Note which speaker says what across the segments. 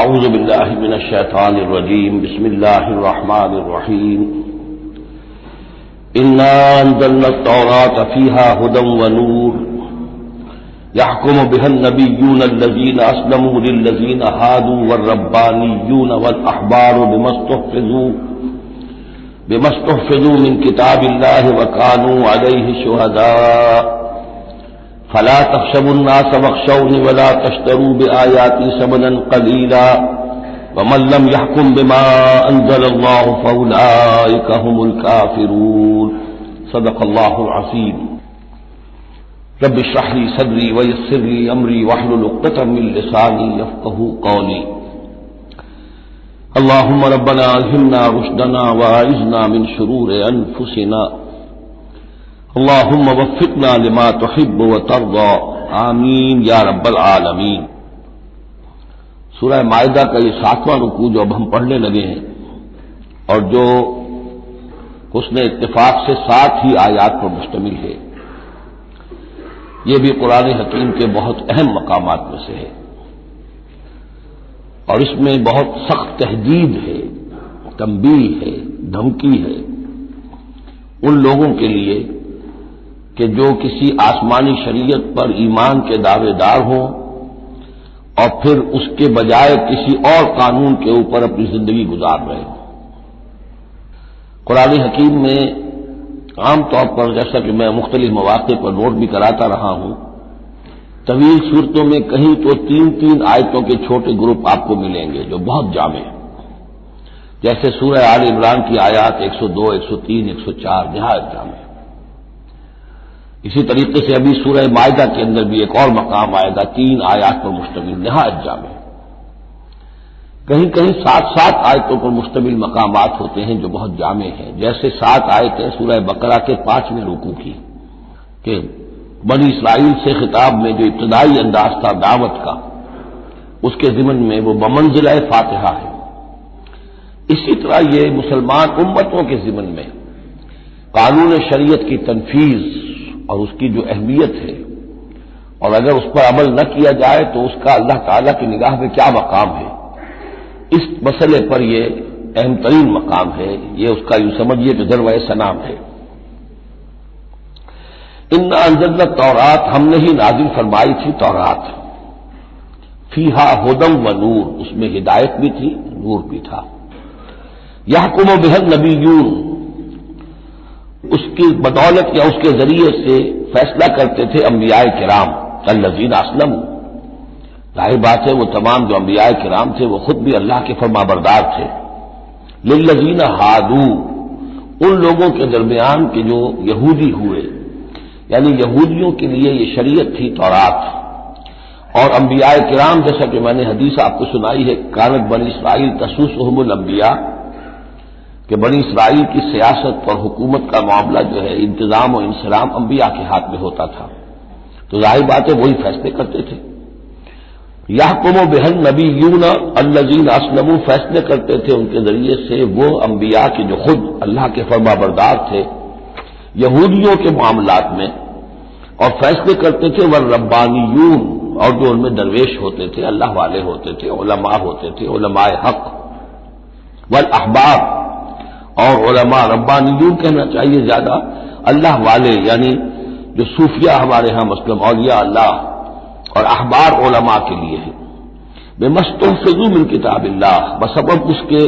Speaker 1: आउज़बिल्लाहिमिनश्शैतानिर्रजीम बिस्मिल्लाहिर्रहमानिर्रहीम इन्ना अंज़लनत-तौरात फ़ीहा हुदम व नूर यहकुम बिहन नबिय्यून अल्लज़ीन अस्लमू लिल्लज़ीन हादू वर्रब्बानिय्यून वल अहबार बिमस्तहफ़िज़ू बिमस्तहफ़िज़ू मिन किताबिल्लाहि व कानू अलैहि शुहदा फला तखशबुन्नास बख्शौनी वला तश्तरू बेआयाती समनन कलीला वमल्लम यहकुम बिमा अंजल सदक़ल्लाहुल अज़ीम रब शहरी सदरी वयसरी अमरी वाहलुल उक़्दतम मिन यफ़क़हू क़ौली अल्लाहुम्म रब्बना अल्हिमना रुश्दना व अइज़ना मिन शुरूर अनफुसिना वफ़िकना लिमा तुहिब व तरदा आमीन या रब्बल आलमीन सूरह मायदा का ये सातवां रुकू जो अब हम पढ़ने लगे हैं, और जो उसने इत्तेफाक से सात ही आयात पर मुश्तमिल है। ये भी कुरान हकीम के बहुत अहम मकाम में से है। और इसमें बहुत सख्त तहदीद है तंबी है, धमकी है, उन लोगों के लिए कि जो किसी आसमानी शरीयत पर ईमान के दावेदार हों और फिर उसके बजाय किसी और कानून के ऊपर अपनी ज़िंदगी गुजार रहे हों। कुरानी हकीम में आमतौर पर जैसा कि मैं मुख्तलिफ़ मौाक़े पर नोट भी कराता रहा हूँ तवील सूरतों में कहीं तो तीन तीन आयतों के छोटे ग्रुप आपको मिलेंगे जो बहुत जामे जैसे सूर्य आल इमरान की आयात 102, 103, 104 निहायत जामे इसी तरीके से अभी सूरह मायदा के अंदर भी एक और मकाम आएगा, तीन आयात पर मुश्तमिल नहायत जामे। कहीं कहीं सात सात आयतों पर मुश्तमिल मकाम होते हैं जो बहुत जामे हैं। जैसे सात आयतें सूरह बकरा के पाँचवें रुकू की, कि बनी इसराइल से खिताब में जो इब्तदाई अंदाज था दावत का, उसके जिमन में वो बमंजिला फातिहा है। इसी तरह ये मुसलमान उम्मतों के जिमन में कानून शरीयत की तनफीज और उसकी जो अहमियत है, और अगर उस पर अमल न किया जाए तो उसका अल्लाह ताला की निगाह में क्या मकाम है? इस मसले पर यह अहम तरीन मकाम है, ये उसका यूँ समझिए कि जरवा सनाम है। इन अंजल तौरात, हमने ही नाजिल फरमाई थी तौरात। फीहा होदम व नूर, उसमें हिदायत भी थी, नूर भी था। यह कुम बेहद नबीयून उसकी बदौलत या उसके ज़रिए से फैसला करते थे अम्बियाए किराम, अल्लजीन असलम। ज़ाहिर बात है, वो तमाम जो अम्बियाए किराम थे, वो खुद भी अल्लाह के फरमाबरदार थे। लिल्लजीन हादू, उन लोगों के दरमियान के जो यहूदी हुए, यानी यहूदियों के लिए ये शरीयत थी तौरात। और अम्बियाए किराम, जैसा कि मैंने हदीस आपको सुनाई है, कानत बन इसराइल तसूस अहमुल अम्बिया कि बनी इसराइल की सियासत और हुकूमत का मामला जो है, इंतज़ाम और इंसराम अंबिया के हाथ में होता था। तो ज़ाहिर बात है, वही फैसले करते थे। यह कुमो बेहन नबी यून अल्लजीन असलमू, फैसले करते थे उनके ज़रिए से वो अंबिया के जो खुद अल्लाह के फर्मा बरदार थे, यहूदियों के मामला में। और फैसले करते थे वह रब्बानी यून और जो उनमें दरवेश होते थे, अल्लाह वाले होते थे ओलमा होते थे ओलमाए हक, वल अहबाब। और ओलमा रब्बानियून कहना चाहिए ज़्यादा। अल्लाह वाले, यानी जो सूफिया हमारे यहाँ मसलम औलिया अल्लाह और अखबार ओलमा के लिए है। बेमस्तफजू मिन किताब बसबब उसके,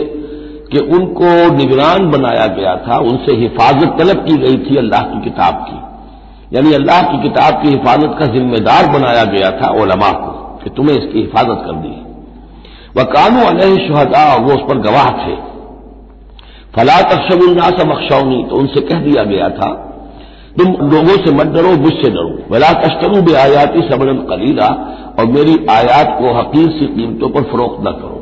Speaker 1: कि उनको निगरान बनाया गया था, उनसे हिफाजत तलब की गई थी अल्लाह की किताब की। यानी अल्लाह की किताब की हिफाजत का जिम्मेदार बनाया गया था ओलमा को, कि तुम्हें इसकी हिफाजत कर दी वह कानू अलह शहदा, वो उस पर गवाह थे। फला तकशबुल्ला से मखशौनी तो उनसे कह दिया गया था, तुम लोगों से मत डरो, मुझसे डरो। वला तश्तरू बे आयाती सबरन कलीला, और मेरी आयात को हकीर सी कीमतों पर फरोख्त न करो।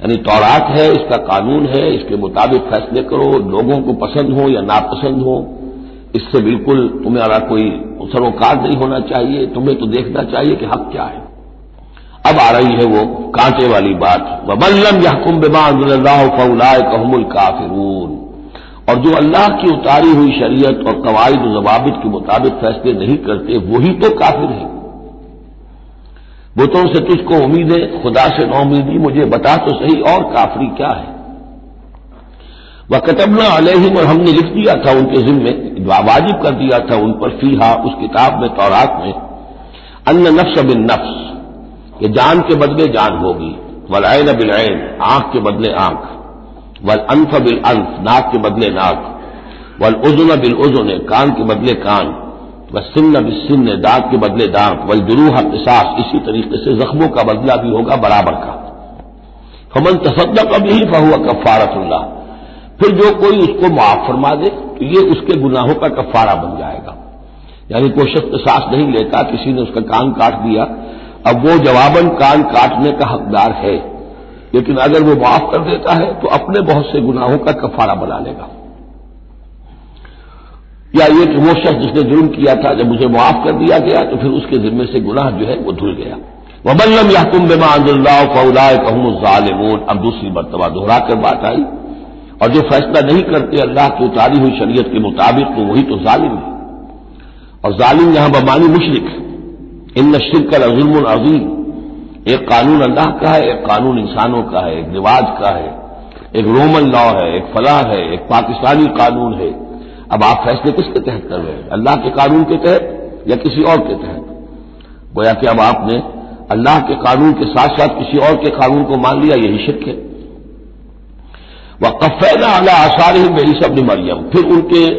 Speaker 1: यानी तौरात है, इसका कानून है, इसके मुताबिक फैसले करो, लोगों को पसंद हो या नापसंद हो। इससे बिल्कुल तुम्हारा कोई सरोकार नहीं होना चाहिए, तुम्हें तो देखना चाहिए कि हक क्या है। अब आ रही है वो कांटे वाली बात। वबल्लम यहकुम फौलाए कहमुल काफिरून। और जो अल्लाह की उतारी हुई शरीयत और कवायद जवाबित के मुताबिक फैसले नहीं करते, वही तो काफिर है। बुतों से तुझको उम्मीद है खुदा से नौमीदी मुझे बता तो सही और काफरी क्या है। वह कतबना अलहिम, और हमने लिख दिया था उनके जिम्मे वाजिब कर दिया था उन पर, फीहा, उस किताब में, तौरात में, अन्न नफ्स बिन नफ्स। कि जान के बदले जान होगी। वलैन बिलैन आँख के बदले आँख। वल अनफ बिल अनफ, नाक के बदले नाक। वल उजुन बिल उजुन, कान के बदले कान। व सिन्न बिल सिन्न, दांत के बदले दांत। वल जुरूह किसास इसी तरीके से जख्मों का बदला भी होगा, बराबर का। फमन तसदक अब ही फहुआ कफारतुल्ला फिर जो कोई उसको माफ़ फरमा दे तो ये उसके गुनाहों का कफारा बन जाएगा। यानी कोई शख्स किसास नहीं लेता, किसी ने उसका कान काट दिया अब वो जवाबन कान काटने का हकदार है। लेकिन अगर वो माफ़ कर देता है तो अपने बहुत से गुनाहों का कफारा बना लेगा। या ये कि वो शख्स जिसने जुर्म किया था, जब मुझे माफ़ कर दिया गया तो फिर उसके जिम्मे से गुनाह जो है, वो धुल गया। वबल्लम बेमा फौलाए कहूँ अब दूसरी मरतबा दोहरा कर बात आई। और जो फैसला नहीं करते, अल्लाह की उतारी हुई शरीयत के मुताबिक तो वही तो जालिम है। और जालिम यहाँ बमानी मुशरक इन शिर का जुल्म अजीम। एक कानून अल्लाह का है, एक कानून इंसानों का है, एक रिवाज का है, एक रोमन लॉ है, एक फलाह है, एक पाकिस्तानी कानून है। अब आप फैसले किसके तहत कर रहे हैं? अल्लाह के कानून के तहत या किसी और के तहत? गोया कि अब आपने अल्लाह के कानून के साथ साथ किसी और के कानून को मान लिया, यही शिरक है। वह कफ़ैना अला आसार ही में ईसा इबन मरियम। फिर उनके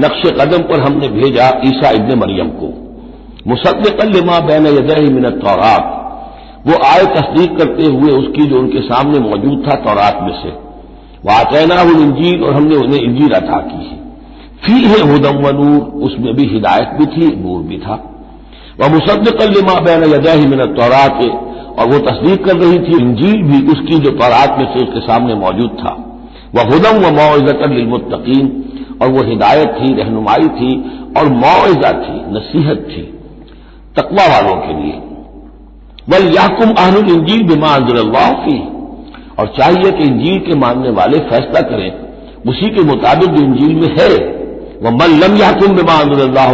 Speaker 1: नक्श कदम पर हमने भेजा ईसा इबन मरियम को। मुसद कल माँ बैन यदह मिनत तौरात। वो आय तस्दीक करते हुए उसकी जो उनके सामने मौजूद था तौरात में से। वह आतैना इंजील और हमने उन्हें इंजील अता की है। फ़ी है हुदम व नूर, उसमें भी हिदायत भी थी, नूर भी था। वह मुसद कलमा बैन यदा ही मिनत तौरात, और वो तस्दीक कर रही थी, इंजील भी उसकी जो तौरात में से उसके सामने मौजूद था। वह हुदम व मुतकीन और वह हिदायत थी, रहनुमाई थी, और मुआवजा थी, नसीहत थी। तकवा वालों के लिए। वल याकुम आहनुल इंजील बिमा की और चाहिए कि इंजील के मानने वाले फैसला करें। उसी के मुताबिक जो इंजील में है, वह मन लम याकुम बिमा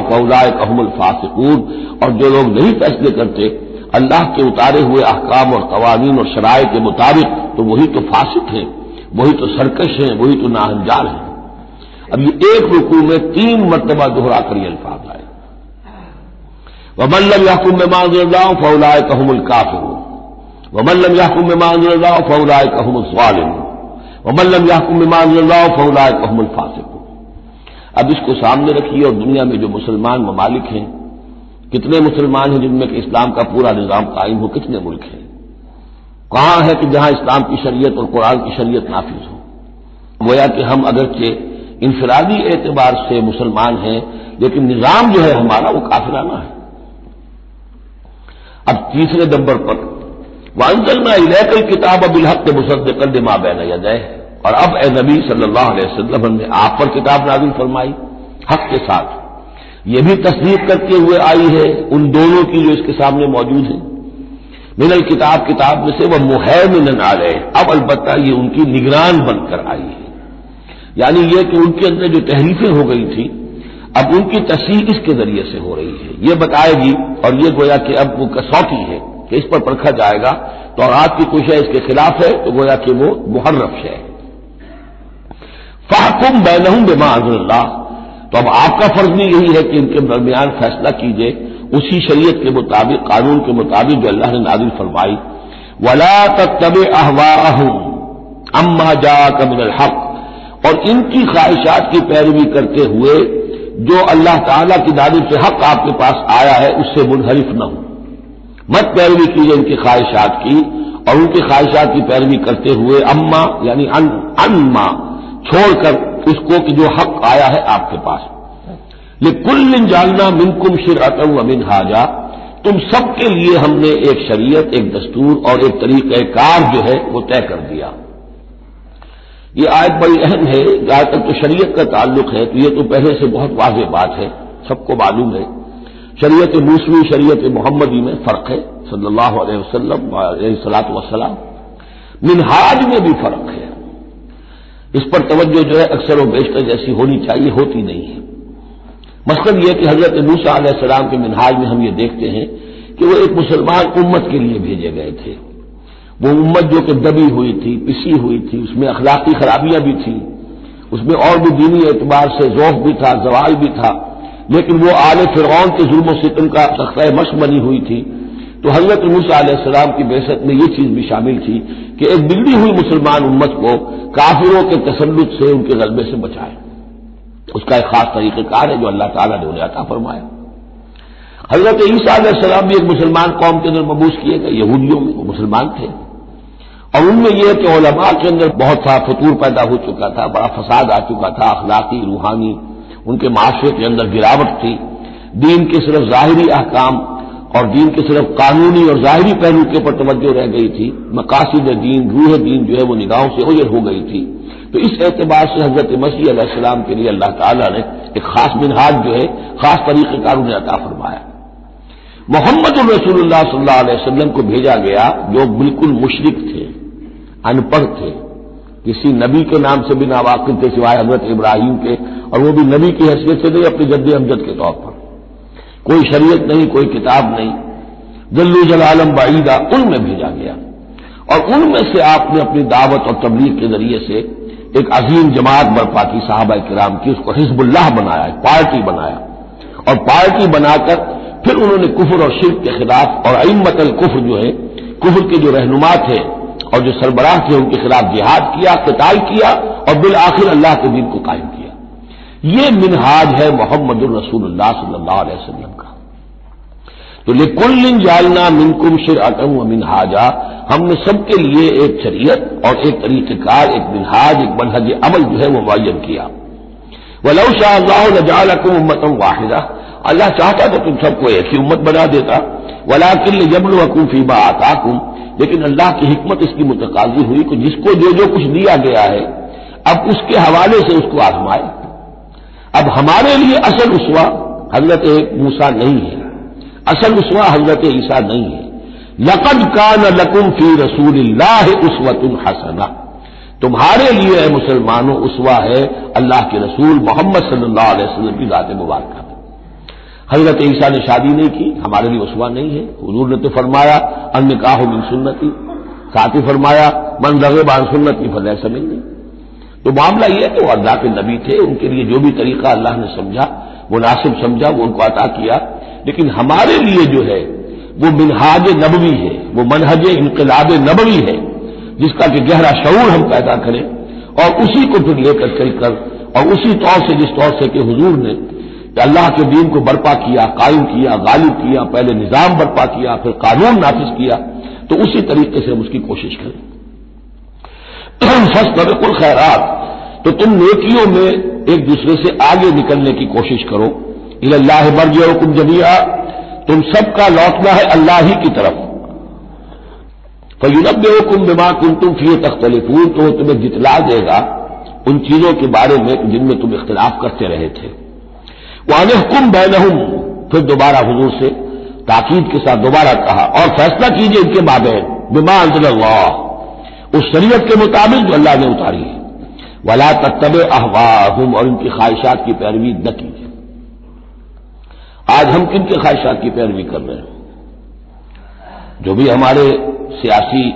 Speaker 1: कौलाए कहमुल फासिकून। और जो लोग नहीं फैसले करते, अल्लाह के उतारे हुए अहकाम और कवानीन और शराय के मुताबिक तो वही तो फासिक हैं, वही तो सरकश हैं, वही तो नाहंजार हैं। अब ये एक रुकू में तीन मरतबा दोहरा कर ये अल्फाज वमल्लम याकुम में मांजल्लाह फौलाए कहमुल काफिर वमल्लम याकुम में मांजल्लाह फौलाए कहमुल स्वालिम वमल्लम याकुम में मांजल्लाह फौलाए कहमुल फासिक अब इसको सामने रखिए और दुनिया में जो मुसलमान ममालिक हैं कितने मुसलमान हैं जिनमें कि इस्लाम का पूरा निज़ाम कायम हो कितने मुल्क हैं कहाँ है कि जहाँ इस्लाम की शरीयत और कुरान की शरीयत नाफिज हो गोया कि हम अगरचे इनफरादी एतबार से मुसलमान हैं लेकिन निज़ाम जो है हमारा वो काफिराना है अब तीसरे नंबर पर, वांजलना इलेकल किताब अबिल हक मुसद्दकल माँ बैन जाए और अब ए नबी सल्लल्लाहु अलैहि वसल्लम ने आप पर किताब नाजिल फरमाई हक के साथ। ये भी तस्दीक करते हुए आई है, उन दोनों की जो इसके सामने मौजूद है। मिनल किताब किताब में से वह मुहैमिन आ गए अब अलबत्ता ये उनकी निगरान बनकर आई है। यानी यह कि उनके अंदर जो तहरीफें हो गई थी अब उनकी तस्वीर इसके ज़रिए से हो रही है। ये बताएगी और ये गोया कि अब वो कसौटी है कि इस पर परखा जाएगा तो और आपकी कोई शय इसके खिलाफ है तो गोया कि वो मुहर्रफ है। फाकुम बैनहम बेमा तो अब आपका फ़र्ज़ भी यही है कि इनके दरमियान फैसला कीजिए। उसी शरीयत के मुताबिक, कानून के मुताबिक जो अल्लाह ने नाजिल फरमाई, वला तब अहवा अम्मा जा कमिन हक। और इनकी ख्वाहिशात की पैरवी करते हुए जो अल्लाह ताला की दादी से हक आपके पास आया है, उससे मुनहरिफ न हो। मत पैरवी कीजिए इनकी ख्वाहिशात की, और उनकी ख्वाहिशात की पैरवी करते हुए अम्मा, यानी अनमा, छोड़कर उसको कि जो हक आया है आपके पास। ये कुल जानना मिनकुम शिर अतम अमिन हाजा तुम सबके लिए हमने एक शरीयत, एक दस्तूर और एक तरीक़ार जो है वो तय कर दिया। ये आयत बड़ी अहम है, जहाँ तक तो शरीयत का ताल्लुक है तो ये तो पहले से बहुत वाज बात है, सबको मालूम है। शरीयत मूसवी, शरीयत मोहम्मदी में फ़र्क है, सल्लल्लाहु अलैहि वसल्लम सलात वसलाम मिनहाज में भी फ़र्क है। इस पर तवज्जो जो है अक्सर व बेशतर जैसी होनी चाहिए, होती नहीं है। मसलन यह कि हज़रत मूसा सलाम के मिनहाज में हम ये देखते हैं कि वो एक मुसलमान उम्मत के लिए भेजे गए थे। वो उम्मत जो कि दबी हुई थी, पिसी हुई थी, उसमें अखलाकी खराबियाँ भी थी, उसमें और भी दीनी एतबार से जोफ भी था, जवाल भी था, लेकिन वो आल फिरौन के जुल्म सितम का तख्ता मश बनी हुई थी। तो हज़रत मूसम की बेसत में ये चीज़ भी शामिल थी कि एक बिगड़ी हुई मुसलमान उम्मत को काफिरों के तसलुत से उनके गलबे से बचाए। उसका एक खास तरीक़ेकार है जो अल्लाह ताला ने उन्हें अता फरमाया। हज़रत ईसा भी एक मुसलमान कौम के अंदर मबूस किए गए, यहूदियों में वो मुसलमान थे। और उनमें यह कि ओलमा के अंदर बहुत सा फतूर पैदा हो चुका था, बड़ा फसाद आ चुका था, अखलाकी, रूहानी, उनके माशरे के अंदर गिरावट थी। दीन के सिर्फ़ जाहिरी अहकाम और दीन के सिर्फ़ कानूनी और जाहरी पहलू के ऊपर तवज्जो रह गई थी। मकासद दीन, रूह दीन जो है वो निगाहों से ओझल हो गई थी। तो इस एतबार से हज़रत मसीह सलाम के लिए अल्लाह ताला ने एक खास मिनहाज जो है, खास तरीके का उन्हें अता फरमाया। मोहम्मद रसूलुल्लाह सल्लल्लाहु अलैहि वसल्लम को भेजा गया, जो बिल्कुल मुशरक थे। अनपढ़ थे। किसी नबी के नाम से भी नावाकिफ थे सिवाय हज़रत इब्राहिम के, और वो भी नबी की हैसियत से नहीं, अपनी जद्द अमजद के तौर पर। कोई शरीयत नहीं, कोई किताब नहीं। जल्लू जलालम बाईदा, उनमें भेजा गया। और उनमें से आपने अपनी दावत और तबलीग के ज़रिए से एक अजीम जमात बर्पा की साहबा कराम की, उसको हिजबुल्लाह बनाया पार्टी बनाया। और पार्टी बनाकर फिर उन्होंने कुफर और शिरक के खिलाफ और अमतल कुफर जो है, कुफर के जो रहनुमा थे और जो सरबराह थे उनके खिलाफ जिहाद किया, कताल किया और बिल आखिर अल्लाह के दिन को कायम किया। ये मिनहाज है मोहम्मद अलैहि वसल्लम का। तो लिकुल्लिन जालना मिनकुम शिर अटम व मिनहाजा, हमने सबके लिए एक शरीयत और एक तरीक़ेकार, एक मिनहाज, एक मनहज अमल जो है वो मुन किया। वलौ शाह जालकुम उम्मतम वाहिदा। अल्लाह चाहता तो तुम सबको एक ही उम्मत बना देता। वलाकिल जबल वकूफीबा आताकुम। लेकिन अल्लाह की हिकमत इसकी मुतकाजी हुई कि जिसको जो जो कुछ दिया गया है, अब उसके हवाले से उसको आजमाए। अब हमारे लिए असल उसवा हज़रत मूसा नहीं है। असल उसवा हज़रत ईसा नहीं है। लकद कान लकुम फ़ी रसूल उसवतुल हसना। तुम्हारे लिए मुसलमानों, उसवा है अल्लाह के रसूल मोहम्मद सल्लल्लाहु अलैहि की जात मुबारक। हज़रत ईसा ने शादी नहीं की, हमारे लिए उसवा नहीं है। हजूर ने तो फरमाया, अन्य काहो मिन सुन्नति। साथ ही फरमाया, मन रगे बान सुन्नति फलह समझ नहीं तो मामला यह है कि वो अल्लाह के नबी थे, उनके लिए जो भी तरीका अल्लाह ने समझा, मुनासिब समझा, वो उनको अता किया। लेकिन हमारे लिए जो है, वो मिनहाज नबवी है, वो मनहज इनकलाब नबवी है, जिसका कि गहरा शूर हम पैदा करें। और उसी को फिर लेकर चलकर, और उसी तौर से, जिस तौर से कि हजूर ने अल्लाह के दीन को बर्पा किया, कायम किया, गालिब किया, पहले निज़ाम बर्पा किया, फिर कानून नाफिज किया तो उसी तरीके से हम उसकी कोशिश करें। फस खैरात। तो तुम नेकियों में एक दूसरे से आगे निकलने की कोशिश करो। इल्लाह मर्जुम जमिया तुम सबका लौटना है अल्लाह ही की तरफ़। फयुनब कुम बिमा कुम तुम फिर तख्तलिफून। तो तुम्हें जितला देगा उन चीज़ों के बारे में जिनमें तुम इख्तलाफ करते रहे थे। वान कुम बैनहुम। फिर दोबारा हजूर से ताकीद के साथ दोबारा कहा, और फैसला कीजिए इनके बाबे, बिमा अल्लाह। उस शरीयत के मुताबिक जो अल्लाह ने उतारी है। वला तत्तब अहवाहुम, और इनकी ख्वाहिशात की पैरवी न कीजिए। आज हम किन के ख्वाहिशात की पैरवी कर रहे हैं? जो भी हमारे सियासी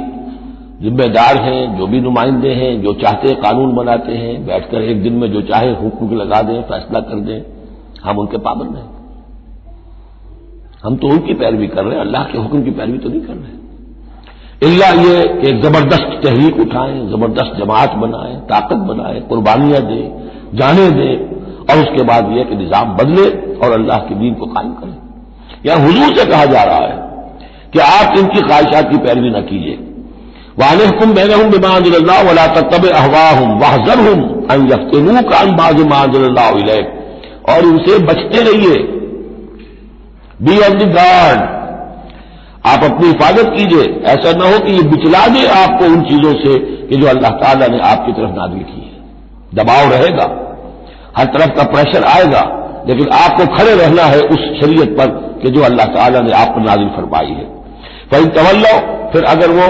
Speaker 1: जिम्मेदार हैं, जो भी नुमाइंदे हैं, जो चाहते हैं कानून बनाते हैं, बैठकर एक दिन में जो चाहे हुक्म लगा दें, फैसला कर दें। हम उनके पाबंद हैं। हम तो उनकी पैरवी कर रहे हैं, अल्लाह के हुक्म की पैरवी तो नहीं कर रहे इल्ला ये कि ज़बरदस्त तहरीक उठाएँ, ज़बरदस्त जमात बनाएँ, ताकत बनाएँ, कुर्बानियाँ दें, जाने दें, और उसके बाद यह कि निज़ाम बदले और अल्लाह के दीन को कायम करें। यहाँ हुजूर से कहा जा रहा है कि आप इनकी ख्वाहिशात की पैरवी न कीजिए। वाले हुकुम मैंने हूँ बिमाजल्ला वला तब अहवा हूँ वाहजर हूँ का अनबाज माजल्ला और उनसे बचते रहिए। बी ऑन द गार्ड आप अपनी हिफाजत कीजिए। ऐसा न हो कि ये बिचला दे आपको उन चीज़ों से कि जो अल्लाह ताला ने आपकी तरफ़ नादिल की है। दबाव रहेगा। हर तरफ़ का प्रेशर आएगा। लेकिन आपको खड़े रहना है उस शरीयत पर कि जो अल्लाह ताला ने आप पर नाजिल फरमाई है। वही तवल्लो, फिर अगर वो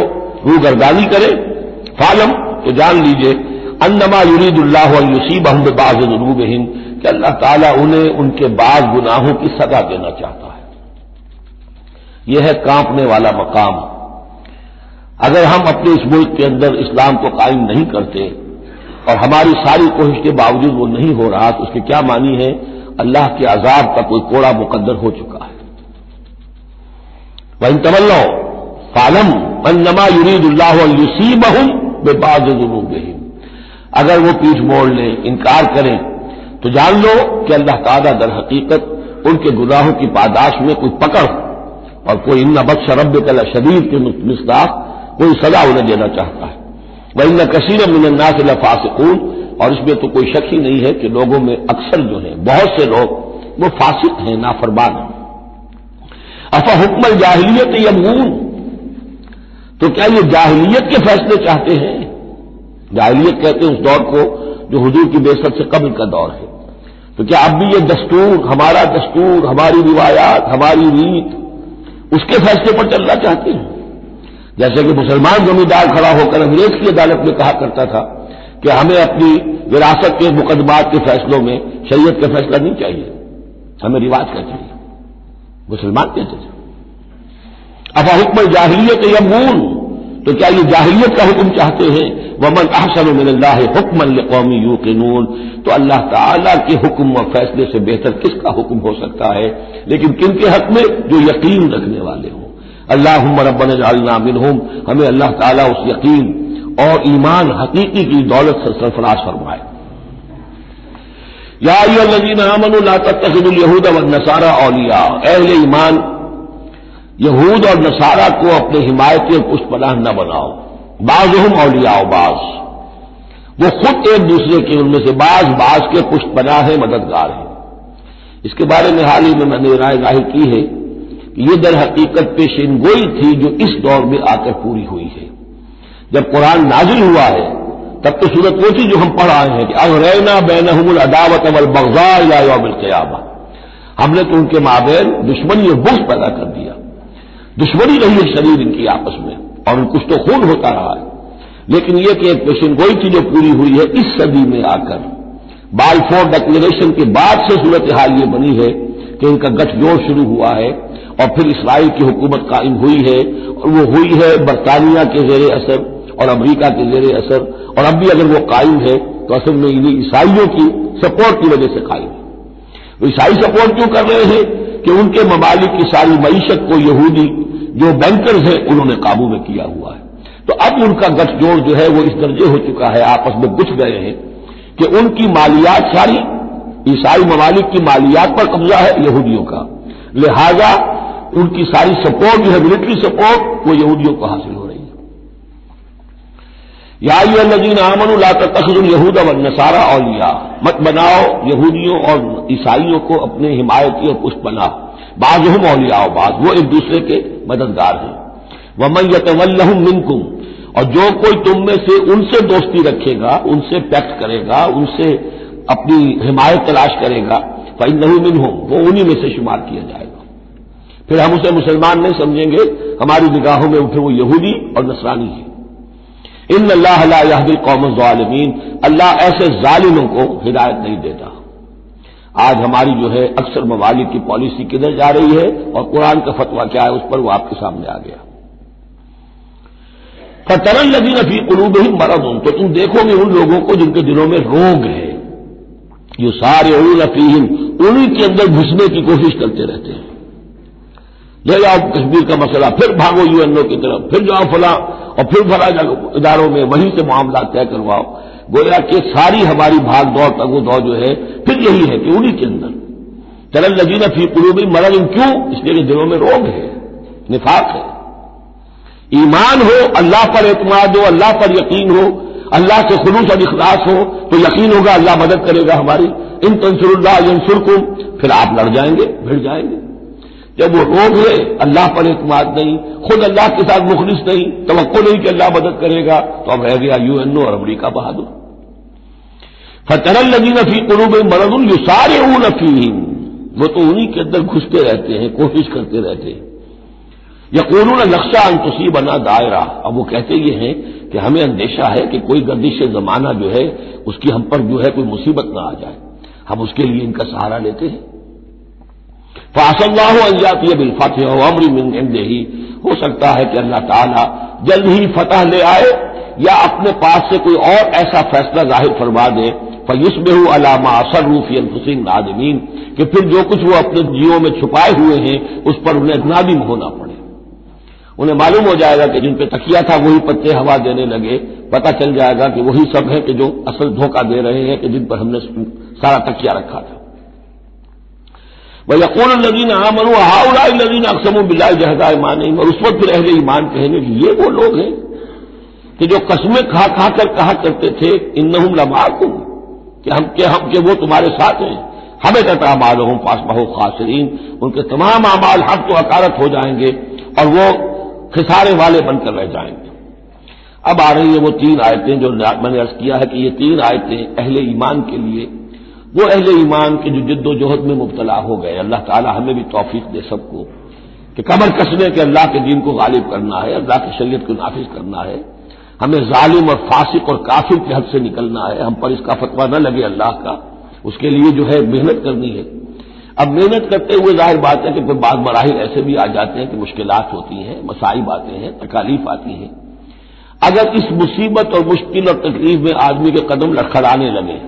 Speaker 1: रूगरदानी करे, फालम तो जान लीजिए अन्नमा युरीदुल्लाह युसीब हम बाज रूब हिंद कि अल्लाह ताला उन्हें उनके बाद गुनाहों की सजा देना चाहता है। यह है कांपने वाला मकाम। अगर हम अपने इस मुल्क के अंदर इस्लाम को कायम नहीं करते, और हमारी सारी कोशिश के बावजूद वो नहीं हो रहा तो उसके क्या मानी है? अल्लाह के अजाब का कोई कोड़ा मुकद्दर हो चुका है। वही तमल्लो फालम अन्नमा युरीदुल्लाह युसीबहम बेबाज जुनूबहिम। अगर वो पीठ मोड़ लें, इनकार करें तो जान लो कि अल्लाह ताला दर हकीकत उनके गुनाहों की पादाश में कोई पकड़ और कोई इन बख्श रब शदीद के मिसदाक कोई सजा उन्हें देना चाहता है। वह इन कसीर मिनन्ना से लफासिकून और इसमें तो कोई शक ही नहीं है कि लोगों में अक्सर जो है, बहुत से लोग, वो फासिक हैं, नाफरमान हैं। अफा हुक्मल जाहिलियत यमून। तो क्या ये जाहिलियत के फैसले चाहते हैं? जाहिलियत कहते हैं उस दौर को, जो हजूर की बेसत से कबल का दौर है। तो क्या अब भी ये दस्तूर, हमारा दस्तूर, हमारी रिवायात, हमारी रीत, उसके फैसले पर चलना चाहते हैं? जैसे कि मुसलमान जमींदार खड़ा होकर अंग्रेज़ की अदालत में कहा करता था कि हमें अपनी विरासत के मुकदमात के फैसलों में, शरीयत का फैसला नहीं चाहिए। हमें रिवाज का चाहिए। मुसलमान कहते थे। अब हुक्म जाहिलियत यमून। तो क्या ये जाहिलियत का हुक्म चाहते हैं वमन अहसन हुक्मन कौमी यू के तो अल्लाह ताला के हुक्म और फैसले से बेहतर किसका हुक्म हो सकता है लेकिन किन के हक में जो यकीन रखने वाले हों अल्लाह रबन जालना मिनहुम हमें अल्लाह ताला उस यकीन और ईमान हकीकी की दौलत से सरफराज फरमाए या अमन ला तखिदुलहूद व नसारा औलिया अहल ईमान यहूद और नसारा को अपने हिमायती और पुष्पनाह न बनाओ बाज हम औलिया बाज। वो खुद एक दूसरे के उनमें से बाज बाज के पुष्पनाह है, मददगार है। इसके बारे में हाल ही में मैंने राय ज़ाहिर की है कि यह दर हकीकत पेशन गोई थी जो इस दौर में आकर पूरी हुई है। जब कुरान नाजिल हुआ है, तब तो सूरत वो थी जो हम पढ़ आए हैं कि अब रैना बैन अदावत अवल बगजा हमने तो उनके माबेन दुश्मनी और बुख पैदा कर दिया। दुश्मनी रही है शरीर इनकी आपस में। और कुछ तो खून होता रहा है। लेकिन यह कि एक पेशन गोई थी जो पूरी हुई है, इस सदी में आकर। बालफोर डिक्लेरेशन के बाद से सूरत हाल ये बनी है कि इनका गठजोड़ शुरू हुआ है और फिर इसराइल की हुकूमत कायम हुई है और वो हुई है बरतानिया के जेर असर और अमरीका के जेर असर। और अब भी अगर वो कायम है तो असल में इन्हीं ईसाइयों की सपोर्ट की वजह से कायम है। ईसाई सपोर्ट क्यों कर रहे हैं कि उनके ममालिक की सारी मीशत को यहूदी जो बैंकर्स हैं, उन्होंने काबू में किया हुआ है। तो अब उनका गठजोड़ जो है, वो इस दर्जे हो चुका है, आपस में गुछ गए हैं कि उनकी मालियात सारी, ईसाई ममालिक की मालियात पर कब्जा है यहूदियों का। लिहाजा उनकी सारी सपोर्ट जो है मिलिट्री सपोर्ट वो यहूदियों को हासिल हो रही है। या नजीन आमन, ला तखजुल यहूद व नसारा औलिया। मत बनाओ यहूदियों और ईसाइयों को अपने हिमायती और पुष्प बना बाज हम औलिया बाज, वो एक दूसरे के मददगार हैं। वमन यतवल्लहुम मिनकुम, और जो कोई तुम में से उनसे दोस्ती रखेगा, उनसे पैक्ट करेगा, उनसे अपनी हिमायत तलाश करेगा फाइन नहीं मिन हो वो उन्हीं में से शुमार किया जाएगा। फिर हम उसे मुसलमान नहीं समझेंगे, हमारी निगाहों में उठे वो यहूदी और नसरानी है। इन अल्लाहदिल कौम ालमीन अल्लाह ऐसे जालिमों को हिदायत नहीं देता। आज हमारी जो है अक्सर मवालिक की पॉलिसी किधर जा रही है और कुरान का फतवा क्या है, उस पर वो आपके सामने आ गया। फतरन लगी नफी कलूब ही मरद हूँ तो तुम देखोगे उन लोगों को जिनके दिलों में रोग है। जो सारे उन नफीम उन्हीं के अंदर घुसने की कोशिश करते रहते हैं। ले जाओ कश्मीर का मसला, फिर भागो यूएनओ की तरफ़, फिर जाओ फला, और फिर फला इदारों में, वहीं से मामला तय करवाओ। गोया कि सारी हमारी भाग दौड़, तगो दौड़ जो है, फिर यही है कि उन्हीं के अंदर। चरल लजीना फ़ी कुलूबी मरद क्यों? इसलिए कि दिलों में रोग है, निफाक है। ईमान हो, अल्लाह पर एतमाद हो, अल्लाह पर यकीन हो, अल्लाह से खुलूस और इखलास हो तो यकीन होगा, अल्लाह मदद करेगा हमारी। इन तंसुल्ला यंसुरकुम, फिर आप लड़ जाएँगे, भिड़ जाएँगे। जब वो रोग है अल्लाह पर एतमाद नहीं, खुद अल्लाह के साथ मुखलिस नहीं तो नहीं कि अल्लाह मदद करेगा तो अब रह गया यूएनओ और अमरीका बहादुर। फतरल लगी नफी कुरूब मरदुल यू सारे नफीम वो तो उन्हीं के अंदर घुसते रहते हैं, कोशिश करते रहते हैं। यकून लक्षा अंतुसी बना दायरा। अब वो कहते ये हैं कि हमें अंदेशा है कि कोई गर्दिश जमाना जो है, उसकी हम पर जो है कोई मुसीबत ना आ जाए। हम उसके लिए इनका सहारा लेते हैं। फासल्लाह अंजाती बिलफतह अमरी मिन ही हो सकता है कि अल्लाह ताला जल्द ही फतह ले आए, या अपने पास से कोई और ऐसा फैसला ज़ाहिर फरमा दे। फयुसबह अलामा असर रूफी अलफुसिन नादमीन, कि फिर जो कुछ वो अपने जीवों में छुपाए हुए हैं, उस पर उन्हें नादिम होना पड़े। उन्हें मालूम हो जाएगा कि जिन पे तकिया था, वही पत्ते हवा देने लगे। पता चल जाएगा कि वही सब है कि जो असल धोखा दे रहे हैं, कि जिन पर हमने सारा तकिया रखा था। वह यकून नजीन आमनु हाउला नजीन अक्सम बिल्ला जहदा ईमान और उस वक्त फिर अहले ईमान कहेंगे कि ये वो लोग हैं कि जो कस्में खा खा कर कहा करते थे इन नहुम लमाकुम कि हम के हम के वो तुम्हारे साथ हैं हमें कहता अमाल हूँ पास बहु खासरीन उनके तमाम अमाल हक तो अकारत हो जाएँगे और वो खिसारे वाले बनकर रह जाएँगे अब आ रही है वो तीन आयतें जो मैंने अर्ज़ किया है कि ये तीन आयतें अहले ईमान के लिए वो अहले ईमान के जो जिद्दोजहद में मुबतला हो गए। अल्लाह ताला हमें भी तोफीक दे सबको कि कमर कसने के अल्लाह के दिन को गालिब करना है, अल्लाह की शरीयत को नाफिज करना है। हमें जालिम और फासिक और काफिर के हद से निकलना है। हम पर इसका फतवा न लगे अल्लाह का। उसके लिए जो है मेहनत करनी है। अब मेहनत करते हुए ज़ाहिर बात है कि फिर बाद मराहल ऐसे भी आ जाते हैं कि मुश्किल होती हैं मसाइब आते हैं, तकालीफ आती हैं। अगर इस मुसीबत और मुश्किल और तकलीफ़ में आदमी के कदम लड़खड़ाने लगे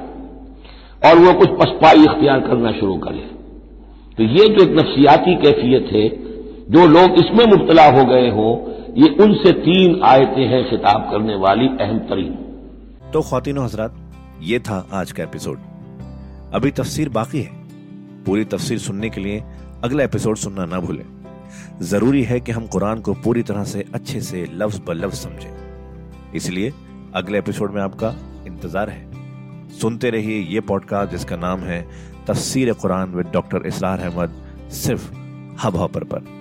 Speaker 1: और वो कुछ पसपाई इख्तियार करना शुरू करे तो ये जो एक नफसियाती कैफियत है, जो लोग इसमें मुबतला हो गए हों, ये उनसे तीन आयतें हैं खिताब करने वाली अहम तरीन।
Speaker 2: तो खातिन हजरात, ये था आज का एपिसोड। अभी तफसीर बाकी है। पूरी तफसीर सुनने के लिए अगला एपिसोड सुनना ना भूलें। ज़रूरी है कि हम कुरान को पूरी तरह से अच्छे से लफ्ज ब लफ्ज समझें। इसलिए अगले एपिसोड में आपका इंतज़ार है। सुनते रहिए ये पॉडकास्ट जिसका नाम है तफसीर कुरान विद डॉक्टर इसरार अहमद, सिर्फ़ हब हॉपर पर।